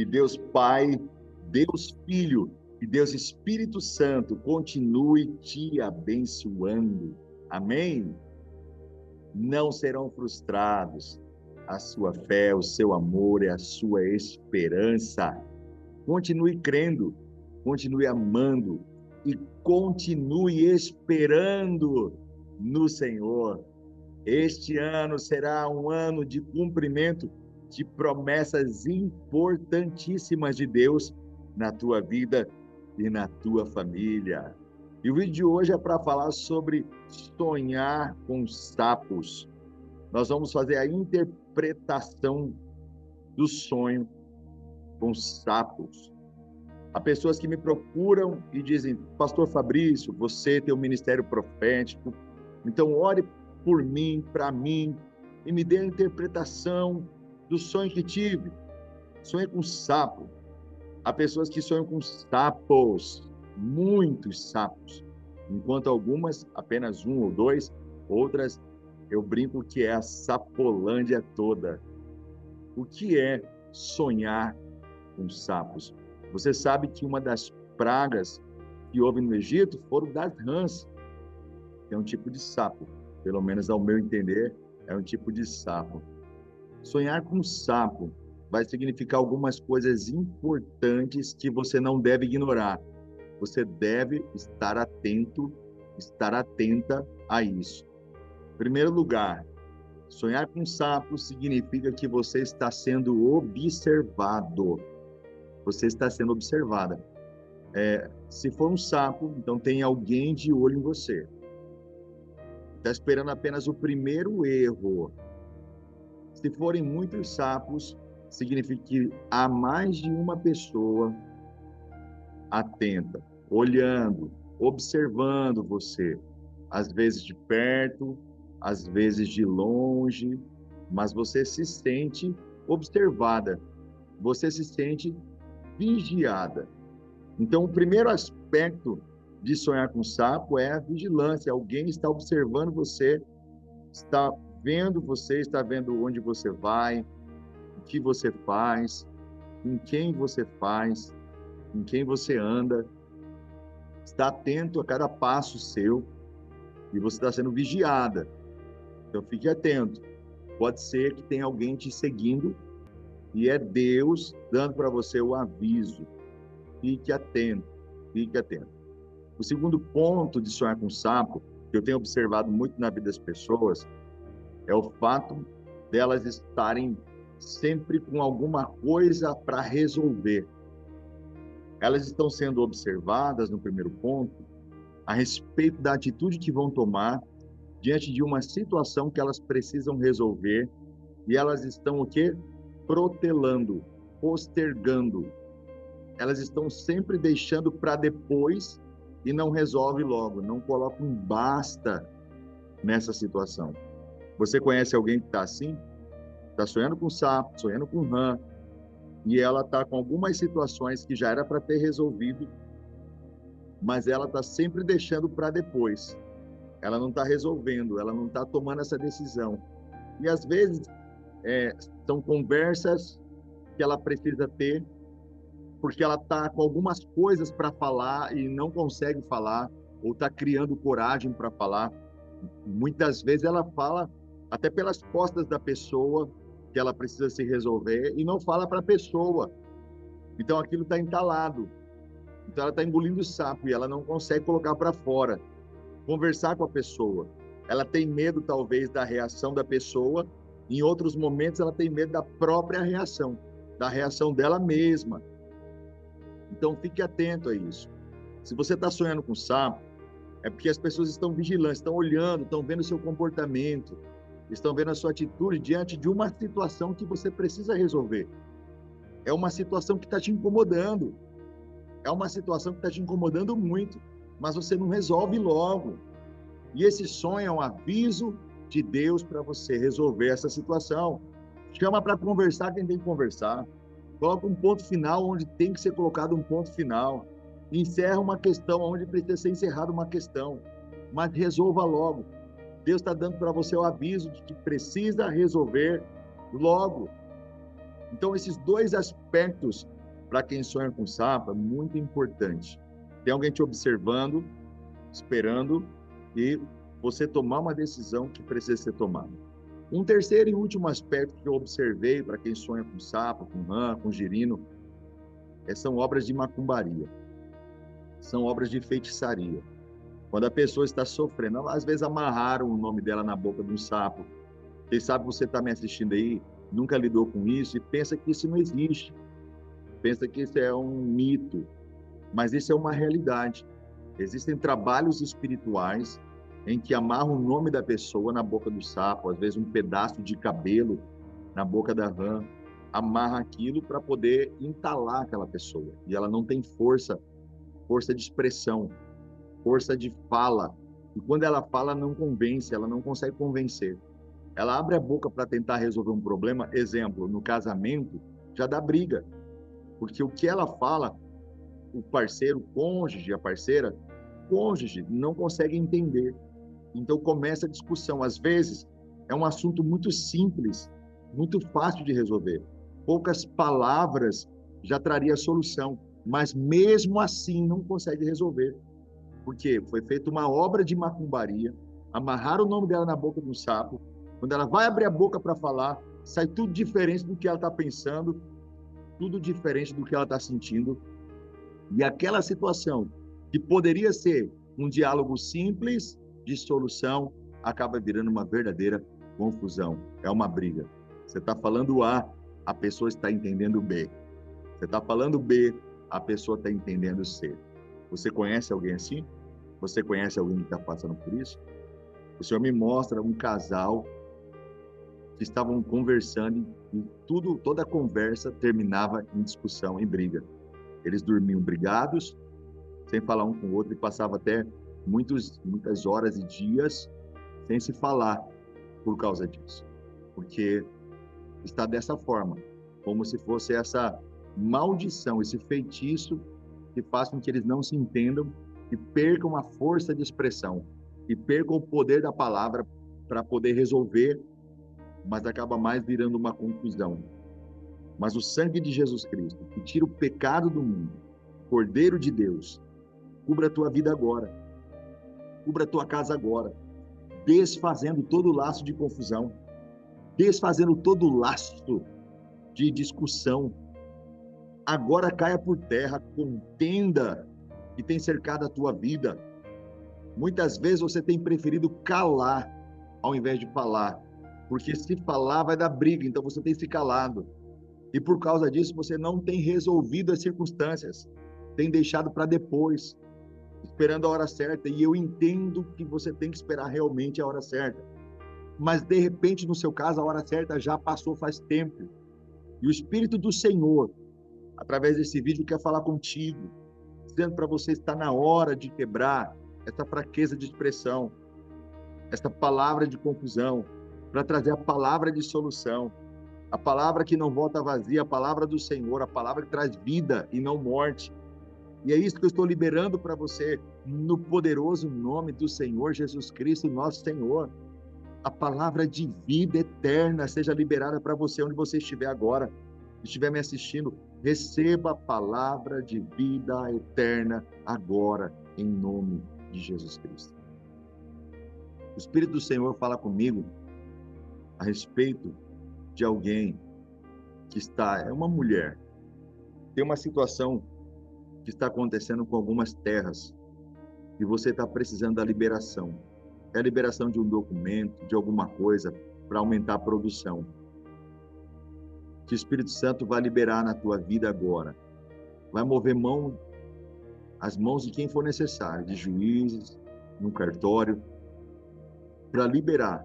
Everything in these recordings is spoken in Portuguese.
Que Deus Pai, Deus Filho e Deus Espírito Santo continue te abençoando. Amém? Não serão frustrados a sua fé, o seu amor e a sua esperança. Continue crendo, continue amando e continue esperando no Senhor. Este ano será um ano de cumprimento de promessas importantíssimas de Deus na tua vida e na tua família. E o vídeo de hoje é para falar sobre sonhar com sapos. Nós vamos fazer a interpretação do sonho com sapos. Há pessoas que me procuram e dizem: Pastor Fabrício, você tem um ministério profético, então ore por mim, para mim, e me dê a interpretação do sonho que tive. Sonhei com sapo. Há pessoas que sonham com sapos, muitos sapos, enquanto algumas apenas um ou dois, outras eu brinco que é a sapolândia toda. O que é sonhar com sapos? Você sabe que uma das pragas que houve no Egito foram das rãs, que é um tipo de sapo, pelo menos ao meu entender, é um tipo de sapo. Sonhar com sapo vai significar algumas coisas importantes que você não deve ignorar. Você deve estar atento, estar atenta a isso. Em primeiro lugar, sonhar com sapo significa que você está sendo observado você está sendo observada. É, se for um sapo, então tem alguém de olho em você. Está esperando apenas o primeiro erro. Se forem muitos sapos, significa que há mais de uma pessoa atenta, olhando, observando você, às vezes de perto, às vezes de longe, mas você se sente observada, você se sente vigiada. Então, o primeiro aspecto de sonhar com sapo é a vigilância. Alguém está observando você, está vendo você, está vendo onde você vai, o que você faz, com quem você faz, com quem você anda. Está atento a cada passo seu e você está sendo vigiada. Então, fique atento. Pode ser que tenha alguém te seguindo e é Deus dando para você o aviso. Fique atento, fique atento. O segundo ponto de sonhar com sapo, que eu tenho observado muito na vida das pessoas, é o fato delas estarem sempre com alguma coisa para resolver. Elas estão sendo observadas no primeiro ponto a respeito da atitude que vão tomar diante de uma situação que elas precisam resolver e elas estão o quê? protelando, postergando. Elas estão sempre deixando para depois e não resolve logo, não coloca um basta nessa situação. Você conhece alguém que está assim? Está sonhando com sapo, sonhando com rã, e ela está com algumas situações que já era para ter resolvido, mas ela está sempre deixando para depois. Ela não está resolvendo, ela não está tomando essa decisão. E às vezes é, são conversas que ela precisa ter, porque ela está com algumas coisas para falar e não consegue falar, ou está criando coragem para falar. Muitas vezes ela fala até pelas costas da pessoa que ela precisa se resolver e não fala para a pessoa. Então aquilo está entalado. Então ela está engolindo o sapo e ela não consegue colocar para fora. Conversar com a pessoa. Ela tem medo, talvez, da reação da pessoa em outros momentos, ela tem medo da própria reação, da reação dela mesma. Então, fique atento a isso. Se você está sonhando com sapo, é porque as pessoas estão vigilantes, estão olhando, estão vendo o seu comportamento, estão vendo a sua atitude diante de uma situação que você precisa resolver. É uma situação que está te incomodando. É uma situação que está te incomodando muito, mas você não resolve logo. E esse sonho é um aviso de Deus para você resolver essa situação. Chama para conversar quem tem que conversar. Coloca um ponto final onde tem que ser colocado um ponto final. Encerra uma questão onde precisa ser encerrada uma questão. Mas resolva logo. Deus está dando para você o aviso de que precisa resolver logo. Então, esses dois aspectos, para quem sonha com sapo, é muito importante. Tem alguém te observando, esperando, e você tomar uma decisão que precisa ser tomada. Um terceiro e último aspecto que eu observei para quem sonha com sapo, com rã, com girino, é, são obras de macumbaria. São obras de feitiçaria. Quando a pessoa está sofrendo, às vezes amarraram o nome dela na boca de um sapo. Quem sabe você está me assistindo aí, nunca lidou com isso e pensa que isso não existe. Pensa que isso é um mito. Mas isso é uma realidade. Existem trabalhos espirituais em que amarra o nome da pessoa na boca do sapo, às vezes um pedaço de cabelo na boca da rã, amarra aquilo para poder entalar aquela pessoa. E ela não tem força, força de expressão, força de fala. E quando ela fala, não convence, ela não consegue convencer. Ela abre a boca para tentar resolver um problema, exemplo, no casamento, já dá briga. Porque o que ela fala, o parceiro, o cônjuge, a parceira, cônjuge não consegue entender. Então começa a discussão. Às vezes é um assunto muito simples, muito fácil de resolver. Poucas palavras já traria solução, mas mesmo assim não consegue resolver. Porque foi feita uma obra de macumbaria, amarrar o nome dela na boca do sapo. Quando ela vai abrir a boca para falar, sai tudo diferente do que ela está pensando, tudo diferente do que ela está sentindo. E aquela situação que poderia ser um diálogo simples, de solução acaba virando uma verdadeira confusão. É uma briga. Você está falando A, a pessoa está entendendo B. Você está falando B, a pessoa está entendendo C. Você conhece alguém assim? Você conhece alguém que está passando por isso? O Senhor me mostra um casal que estavam conversando e tudo, toda a conversa terminava em discussão, em briga. Eles dormiam brigados, sem falar um com o outro e passava até muitos, muitas horas e dias sem se falar por causa disso. Porque está dessa forma, como se fosse essa maldição, esse feitiço que faz com que eles não se entendam e percam a força de expressão e percam o poder da palavra para poder resolver, mas acaba mais virando uma confusão. Mas o sangue de Jesus Cristo, que tira o pecado do mundo, Cordeiro de Deus, cubra a tua vida agora cubra a tua casa agora, desfazendo todo o laço de confusão, desfazendo todo o laço de discussão. Agora caia por terra contenda que tem cercado a tua vida. Muitas vezes você tem preferido calar ao invés de falar, porque se falar vai dar briga, então você tem se calado. E por causa disso você não tem resolvido as circunstâncias, tem deixado para depois esperando a hora certa, e eu entendo que você tem que esperar realmente a hora certa. Mas de repente, no seu caso, a hora certa já passou faz tempo. E o Espírito do Senhor, através desse vídeo, quer falar contigo, dizendo para você estar na hora de quebrar essa fraqueza de expressão, essa palavra de confusão, para trazer a palavra de solução, a palavra que não volta vazia, a palavra do Senhor, a palavra que traz vida e não morte, e é isso que eu estou liberando para você, no poderoso nome do Senhor Jesus Cristo, nosso Senhor. A palavra de vida eterna seja liberada para você onde você estiver agora, estiver me assistindo. Receba a palavra de vida eterna agora, em nome de Jesus Cristo. O Espírito do Senhor fala comigo a respeito de alguém que está, é uma mulher, tem uma situação que está acontecendo com algumas terras e você está precisando da liberação. É a liberação de um documento, de alguma coisa para aumentar a produção. Que o Espírito Santo vai liberar na tua vida agora. Vai mover mão, as mãos de quem for necessário, de juízes, no cartório, para liberar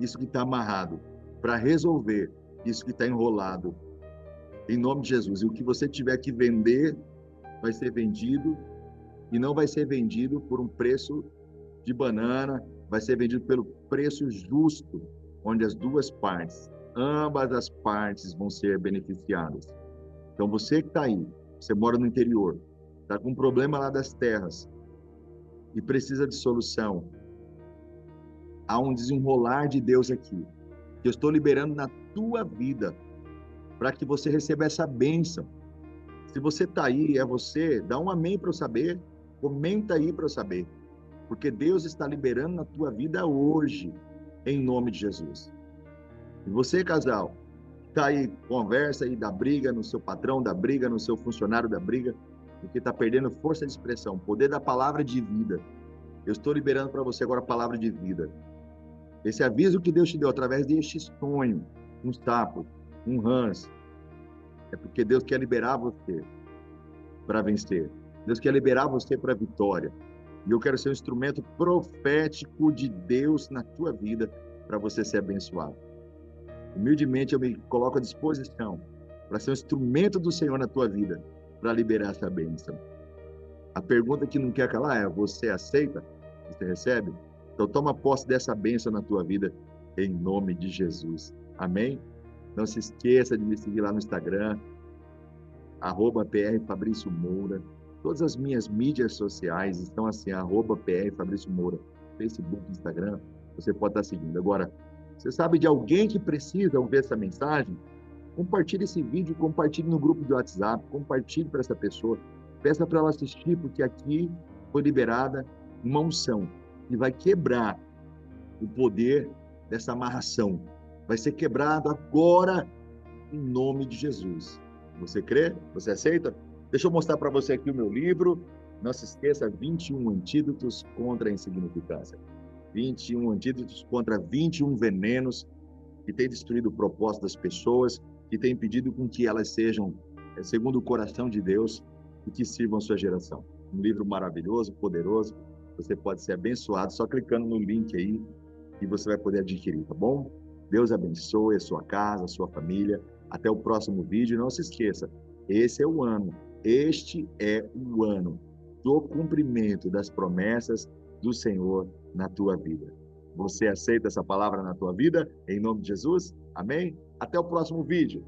isso que está amarrado, para resolver isso que está enrolado. Em nome de Jesus. E o que você tiver que vender vai ser vendido e não vai ser vendido por um preço de banana, vai ser vendido pelo preço justo, onde as duas partes, ambas as partes vão ser beneficiadas. Então você que está aí, você mora no interior, está com um problema lá das terras e precisa de solução, há um desenrolar de Deus aqui. Que eu estou liberando na tua vida para que você receba essa bênção. Se você está aí, é você, dá um amém para eu saber, comenta aí para eu saber, porque Deus está liberando na tua vida hoje, em nome de Jesus. E você, casal, está aí, conversa aí da briga no seu patrão, da briga no seu funcionário, da briga, porque está perdendo força de expressão, poder da palavra de vida. Eu estou liberando para você agora a palavra de vida. Esse aviso que Deus te deu através deste sonho, um sapo, um rãs, é porque Deus quer liberar você para vencer. Deus quer liberar você para a vitória. E eu quero ser um instrumento profético de Deus na tua vida para você ser abençoado. Humildemente eu me coloco à disposição para ser um instrumento do Senhor na tua vida para liberar essa bênção. A pergunta que não quer calar é: você aceita? Você recebe? Então toma posse dessa bênção na tua vida em nome de Jesus. Amém? Não se esqueça de me seguir lá no Instagram, arroba PR Fabrício Moura. Todas as minhas mídias sociais estão assim, arroba PR Fabrício Moura. Facebook, Instagram, você pode estar seguindo. Agora, você sabe de alguém que precisa ouvir essa mensagem? Compartilhe esse vídeo, compartilhe no grupo de WhatsApp, compartilhe para essa pessoa. Peça para ela assistir, porque aqui foi liberada uma unção que vai quebrar o poder dessa amarração. Vai ser quebrado agora em nome de Jesus. Você crê? Você aceita? Deixa eu mostrar para você aqui o meu livro. Não se esqueça, 21 antídotos contra a insignificância. 21 antídotos contra 21 venenos que têm destruído o propósito das pessoas, que têm impedido com que elas sejam é, segundo o coração de Deus e que sirvam a sua geração. Um livro maravilhoso, poderoso. Você pode ser abençoado só clicando no link aí e você vai poder adquirir, tá bom? Deus abençoe a sua casa, a sua família. Até o próximo vídeo. Não se esqueça, esse é o ano, este é o ano do cumprimento das promessas do Senhor na tua vida. Você aceita essa palavra na tua vida? Em nome de Jesus? Amém? Até o próximo vídeo.